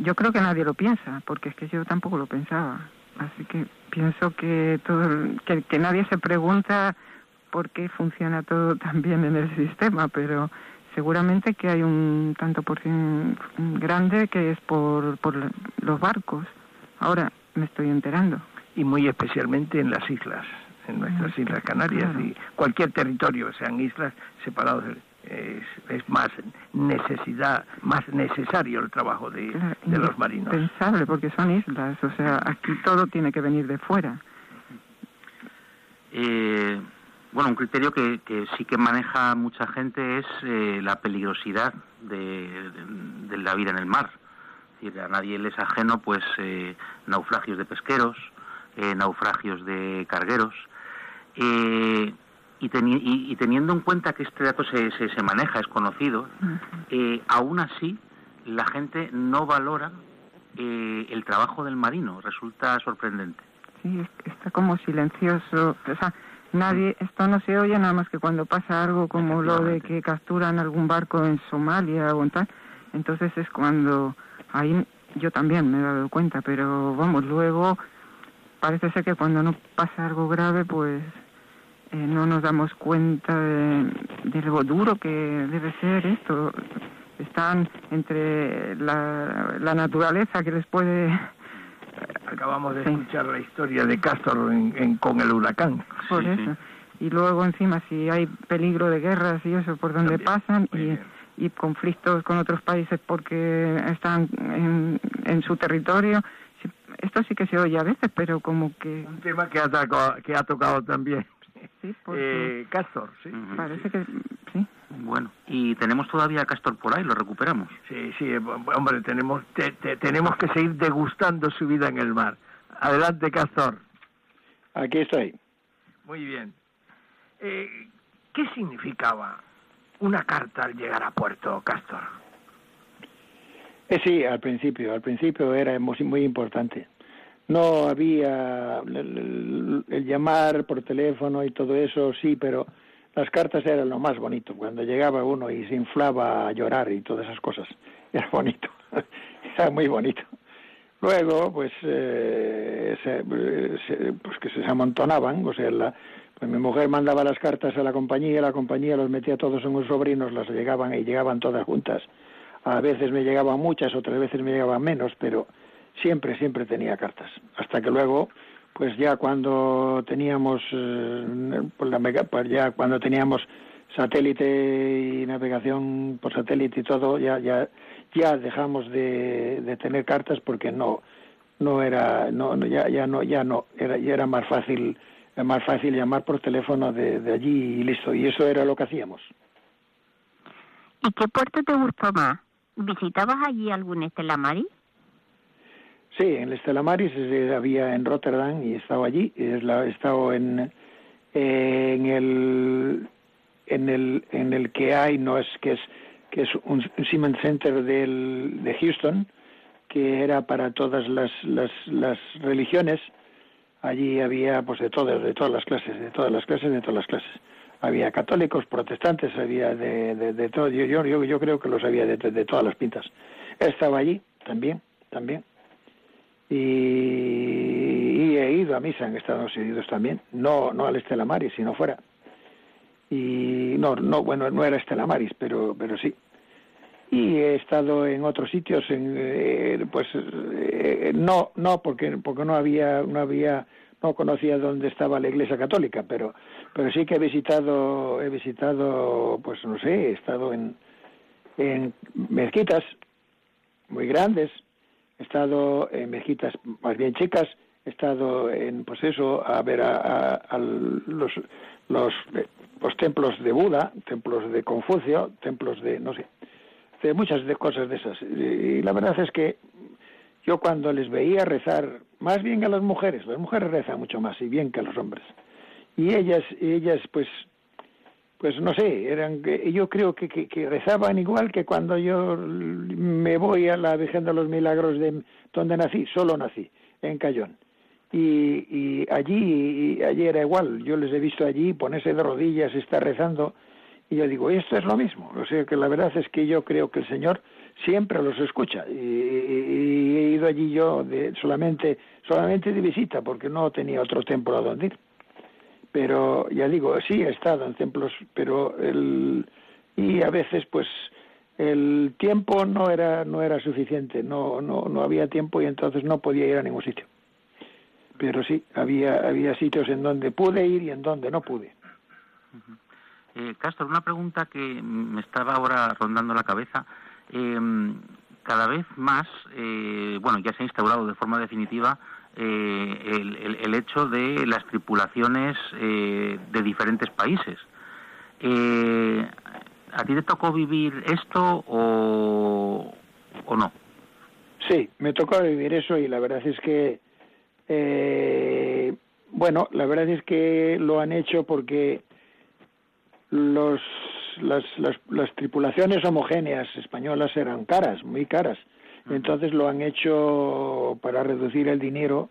Yo creo que nadie lo piensa, porque es que yo tampoco lo pensaba. Así que pienso que, todo, que, que nadie se pregunta por qué funciona todo tan bien en el sistema, pero seguramente que hay un tanto por cien grande que es por, por los barcos. Ahora me estoy enterando. Y muy especialmente en las islas en nuestras Islas Canarias y cualquier territorio, sean islas separados, es, más necesidad, más necesario el trabajo de, los marinos. Pensable, porque son islas, o sea, aquí todo tiene que venir de fuera. Eh, bueno, un criterio que, sí que maneja mucha gente es eh, la peligrosidad de, la vida en el mar. Es decir, a nadie le es ajeno, pues, eh, naufragios de pesqueros, naufragios de cargueros, eh, y, teniendo en cuenta que este dato se, se, maneja, es conocido, eh, aún así la gente no valora eh, el trabajo del marino, resulta sorprendente. Sí, está como silencioso, o sea, nadie, esto no se oye nada más que cuando pasa algo como lo de que capturan algún barco en Somalia o en tal, entonces es cuando ahí yo también me he dado cuenta, pero vamos, luego parece ser que cuando no pasa algo grave, pues eh, no nos damos cuenta de, lo duro que debe ser esto. Están entre la, naturaleza que les puede... Acabamos de escuchar la historia de Castor en, con el huracán. Por eso. Y luego encima si hay peligro de guerras y eso por donde pasan y, y, conflictos con otros países porque están en, en su territorio, esto sí que se oye a veces, pero como que... Un tema que ha, que ha tocado también Sí, porque... Eh, Castor, sí. Parece que sí. Bueno, y tenemos todavía Castor por ahí, lo recuperamos. Sí, sí, eh, hombre, tenemos, tenemos que seguir degustando su vida en el mar. Adelante, Castor. Aquí estoy. Muy bien. Eh, ¿Qué significaba una carta al llegar a puerto, Castor? Eh, sí, al principio, al principio era muy, muy importante. No había el, llamar por teléfono y todo eso, sí, pero las cartas eran lo más bonito. Cuando llegaba uno y se inflaba a llorar y todas esas cosas, era bonito, era muy bonito. Luego, pues, eh, se, pues que se amontonaban, o sea, la, pues mi mujer mandaba las cartas a la compañía, la compañía los metía todos en unos sobrinos, las llegaban y llegaban todas juntas. A veces me llegaban muchas, otras veces me llegaban menos, pero siempre, siempre tenía cartas. Hasta que luego, pues ya cuando teníamos, eh, pues pues ya cuando teníamos satélite y navegación por satélite y todo, ya, ya, ya dejamos de, de tener cartas porque no, no era, no, ya, ya no, ya no, era, ya era más fácil más fácil llamar por teléfono de, de, allí y listo. Y eso era lo que hacíamos. ¿Y qué puerto te gustó más? ¿Visitabas allí algún Estela Maris? Sí, en el Estela Maris había en Rotterdam y he estado allí. He estado en, en el en el en el que hay no es que es que es un, Siemens Center del, de Houston que era para todas las, las, las religiones allí había pues de todas, de todas las clases, de todas las clases, de todas las clases. Había católicos, protestantes, había de, de, de todo, yo, yo, yo creo que los había de, de, todas las pintas. Estaba allí también, también. Y, he ido a misa en Estados Unidos también, no, no al Estela Maris, sino fuera. Y no, no, bueno, no era Estela Maris, pero, pero sí, y he estado en otros sitios en eh, pues eh, no no porque porque no había no había no conocía dónde estaba la iglesia católica pero pero sí que he visitado he visitado pues no sé he estado en en mezquitas muy grandes he estado en mezquitas más bien chicas he estado en pues eso a ver a, a, a los los los templos de Buda templos de Confucio templos de no sé de muchas de cosas de esas. Y la verdad es que yo cuando les veía rezar, más bien a las mujeres, las mujeres rezan mucho más y bien que a los hombres. Y ellas, ellas pues, pues no sé, eran, yo creo que, que, rezaban igual que cuando yo me voy a la Virgen de los Milagros de donde nací, solo nací, en Cayón. Y, y allí, y allí era igual, yo les he visto allí ponerse de rodillas, estar rezando, y yo digo, esto es lo mismo. O sea que la verdad es que yo creo que el Señor siempre los escucha. Y, y, he ido allí yo de, solamente, solamente de visita, porque no tenía otro templo a donde ir. Pero ya digo, sí he estado en templos, pero el, y a veces pues el tiempo no era no era suficiente, no no no había tiempo y entonces no podía ir a ningún sitio. Pero sí había había sitios en donde pude ir y en donde no pude. Eh, Castro, una pregunta que me estaba ahora rondando la cabeza. Eh, cada vez más, eh, bueno, ya se ha instaurado de forma definitiva eh, el, el, hecho de las tripulaciones eh, de diferentes países. Eh, ¿A ti te tocó vivir esto o, o no? Sí, me tocó vivir eso y la verdad es que, eh, bueno, la verdad es que lo han hecho porque los, las, las, las, tripulaciones homogéneas españolas eran caras, muy caras. Entonces lo han hecho para reducir el dinero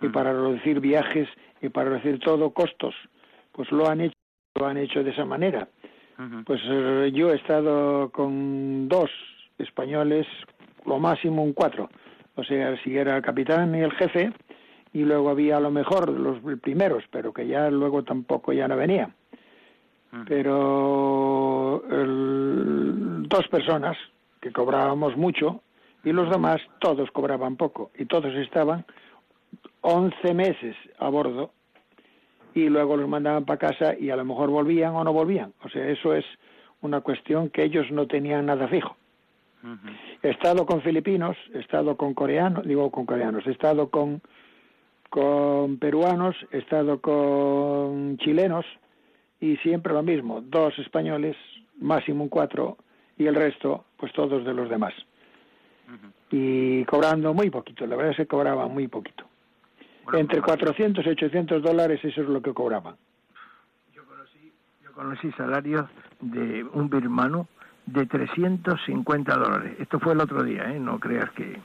y para reducir viajes y para reducir todo costos. Pues lo han hecho, lo han hecho de esa manera. Pues eh, yo he estado con dos españoles, lo máximo un cuatro. O sea, si era el capitán y el jefe, y luego había a lo mejor los primeros, pero que ya luego tampoco ya no venía pero el, dos personas que cobrábamos mucho y los demás todos cobraban poco y todos estaban 11 meses a bordo y luego los mandaban para casa y a lo mejor volvían o no volvían. O sea, eso es una cuestión que ellos no tenían nada fijo. Uh -huh. He estado con filipinos, he estado con coreanos, digo con coreanos, he estado con, con peruanos, he estado con chilenos, y siempre lo mismo, dos españoles, máximo cuatro, y el resto, pues todos de los demás. -huh. Y cobrando muy poquito, la verdad es que cobraban muy poquito. Bueno, Entre 400 y 800 dólares eso es lo que cobraban. Yo conocí, yo con los salarios de un birmano de 350 dólares. Esto fue el otro día, ¿eh? No creas que...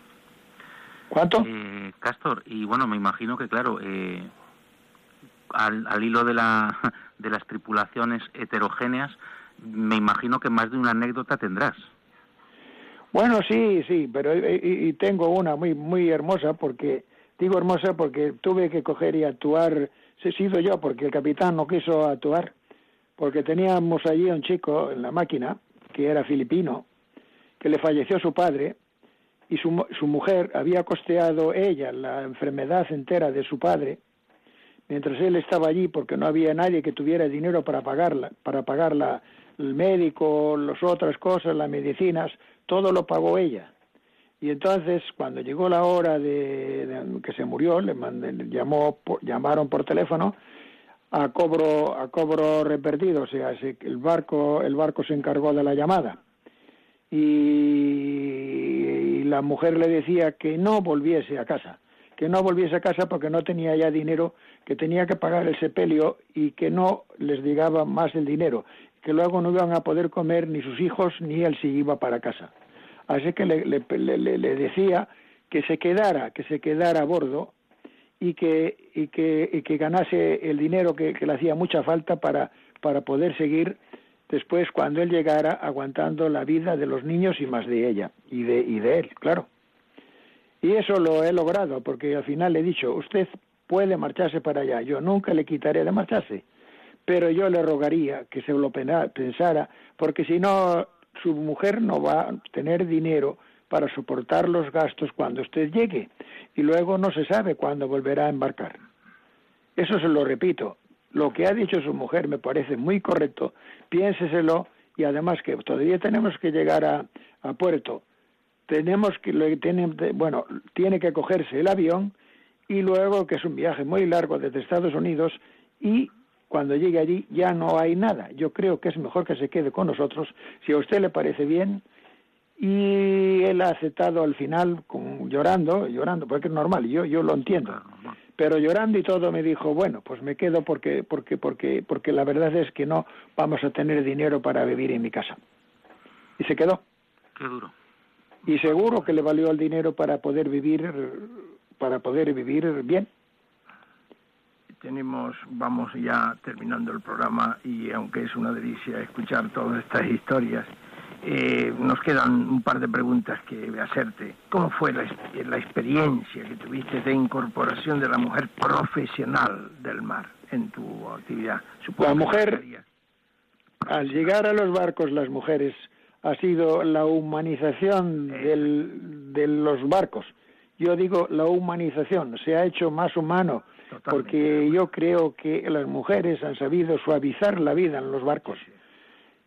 ¿Cuánto? Eh, Castor, y bueno, me imagino que, claro, eh, al, al hilo de, la, de las tripulaciones heterogéneas, me imagino que más de una anécdota tendrás. Bueno, sí, sí, pero y, y tengo una muy muy hermosa porque digo hermosa porque tuve que coger y actuar, he sido yo porque el capitán no quiso actuar porque teníamos allí a un chico en la máquina que era filipino que le falleció su padre y su, su mujer había costeado ella la enfermedad entera de su padre mientras él estaba allí porque no había nadie que tuviera dinero para pagarla para pagarla el médico, las otras cosas, las medicinas, todo lo pagó ella. Y entonces, cuando llegó la hora de, que se murió, le mandé, llamó, llamaron por teléfono a cobro a cobro reperdido, o sea, se, el barco el barco se encargó de la llamada y, y la mujer le decía que no volviese a casa, que no volviese a casa porque no tenía ya dinero, que tenía que pagar el sepelio y que no les llegaba más el dinero que luego no iban a poder comer ni sus hijos ni él si iba para casa. Así que le, decía que se quedara, que se quedara a bordo y que, y que, y que ganase el dinero que, que le hacía mucha falta para, para poder seguir después cuando él llegara aguantando la vida de los niños y más de ella y de, y de él, claro. Y eso lo he logrado porque al final le he dicho, usted puede marcharse para allá, yo nunca le quitaré de marcharse pero yo le rogaría que se lo pensara, porque si no, su mujer no va a tener dinero para soportar los gastos cuando usted llegue, y luego no se sabe cuándo volverá a embarcar. Eso se lo repito. Lo que ha dicho su mujer me parece muy correcto, piénseselo, y además que todavía tenemos que llegar a, puerto. Tenemos que, tiene, bueno, tiene que cogerse el avión y luego que es un viaje muy largo desde Estados Unidos y cuando llegue allí ya no hay nada. Yo creo que es mejor que se quede con nosotros, si a usted le parece bien. Y él ha aceptado al final, con, llorando, llorando, porque es normal, yo, yo lo entiendo. Pero llorando y todo me dijo, bueno, pues me quedo porque, porque, porque, porque la verdad es que no vamos a tener dinero para vivir en mi casa. Y se quedó. Qué duro. Y seguro que le valió el dinero para poder vivir, para poder vivir bien tenemos, vamos ya terminando el programa y aunque es una delicia escuchar todas estas historias, eh, nos quedan un par de preguntas que hacerte. ¿Cómo fue la, la experiencia que tuviste de incorporación de la mujer profesional del mar en tu actividad? Supongo la mujer, al llegar a los barcos, las mujeres, ha sido la humanización del, de los barcos. Yo digo la humanización, se ha hecho más humano porque yo creo que las mujeres han sabido suavizar la vida en los barcos.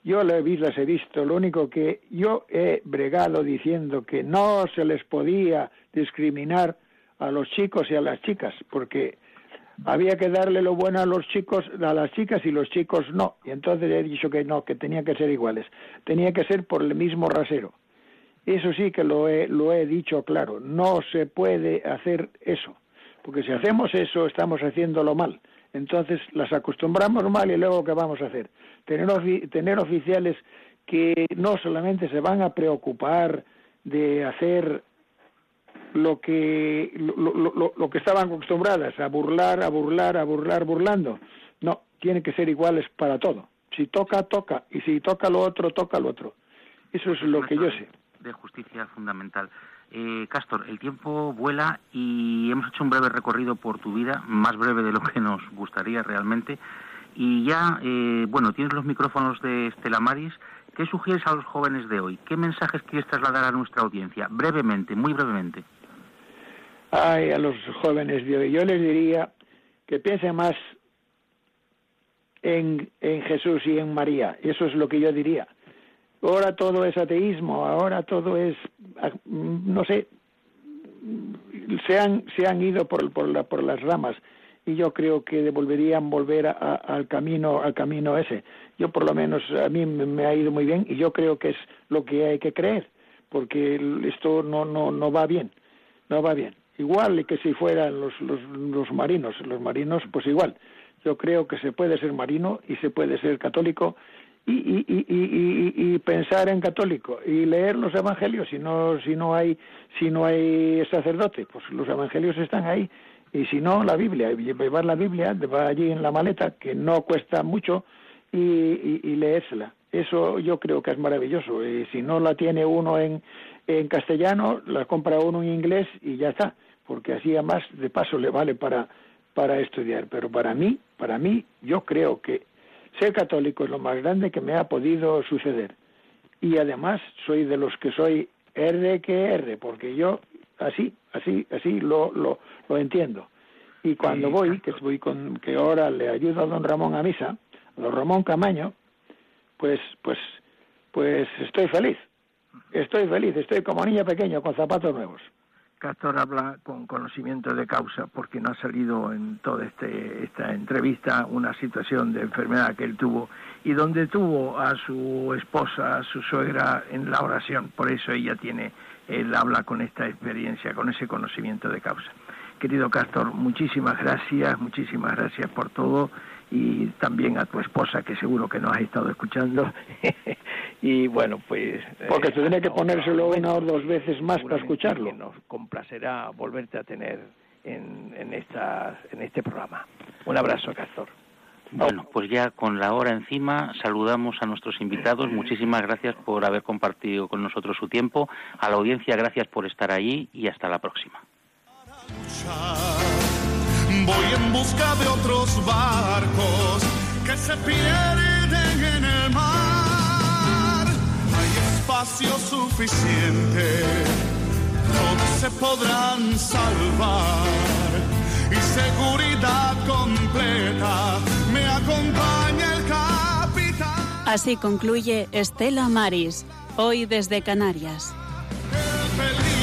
Yo las he visto, lo único que yo he bregado diciendo que no se les podía discriminar a los chicos y a las chicas, porque había que darle lo bueno a los chicos, a las chicas y los chicos no. Y entonces he dicho que no, que tenían que ser iguales. Tenía que ser por el mismo rasero. Eso sí que lo he, lo he dicho claro. No se puede hacer eso porque si hacemos eso estamos haciéndolo mal. Entonces las acostumbramos mal y luego ¿qué vamos a hacer? Tener, tener oficiales que no solamente se van a preocupar de hacer lo que lo, lo, lo, que estaban acostumbradas a burlar, a burlar, a burlar, burlando. No, tienen que ser iguales para todo. Si toca, toca, y si toca lo otro, toca lo otro. Eso es lo que yo sé. De justicia fundamental. Eh, Castor, el tiempo vuela y hemos hecho un breve recorrido por tu vida, más breve de lo que nos gustaría realmente. Y ya, eh, bueno, tienes los micrófonos de Estela Maris. ¿Qué sugieres a los jóvenes de hoy? ¿Qué mensajes quieres trasladar a nuestra audiencia? Brevemente, muy brevemente. Ay, a los jóvenes de hoy. Yo les diría que piensen más en, en Jesús y en María. Eso es lo que yo diría ahora todo es ateísmo, ahora todo es, ah, no sé, se han, se han ido por, por, la, por las ramas y yo creo que devolverían volver a, al camino al camino ese. Yo por lo menos a mí me ha ido muy bien y yo creo que es lo que hay que creer, porque esto no no no va bien, no va bien. Igual que si fueran los, los, los marinos, los marinos pues igual, Yo creo que se puede ser marino y se puede ser católico y, y, y, y, pensar en católico y leer los evangelios si no si no hay si no hay sacerdote pues los evangelios están ahí. Y si no la Biblia llevar la Biblia va allí en la maleta que no cuesta mucho y leérsela. Eso yo creo que es maravilloso. Y si no la tiene uno en en castellano la compra uno en inglés y ya está porque así además de paso le vale para para estudiar. Pero para mí para mí yo creo que ser católico es lo más grande que me ha podido suceder. Y además soy de los que soy R que R, porque yo así, así, así lo, lo, lo entiendo. Y cuando voy, que voy con, que ahora le ayudo a don Ramón a misa, a don Ramón Camaño, pues, pues, pues estoy feliz. Estoy feliz, estoy como niño pequeño con zapatos nuevos. Castor habla con conocimiento de causa porque no ha salido en toda este, esta entrevista una situación de enfermedad que él tuvo y donde tuvo a su esposa, a su suegra en la oración. Por eso ella tiene, él habla con esta experiencia, con ese conocimiento de causa. Querido Castor, muchísimas gracias, muchísimas gracias por todo y también a tu esposa que seguro que nos ha estado escuchando y bueno pues porque se tiene que ponérselo una o dos veces más para escucharlo nos complacerá volverte a tener en, en esta en este programa un abrazo Castor bueno, pues ya con la hora encima saludamos a nuestros invitados. Muchísimas gracias por haber compartido con nosotros su tiempo. A la audiencia, gracias por estar allí y hasta la próxima. Voy en busca de otros barcos que se pierden en el mar. Hay espacio suficiente, todos se podrán salvar. Y seguridad completa, me acompaña el capitán. Así concluye Estela Maris, hoy desde Canarias. El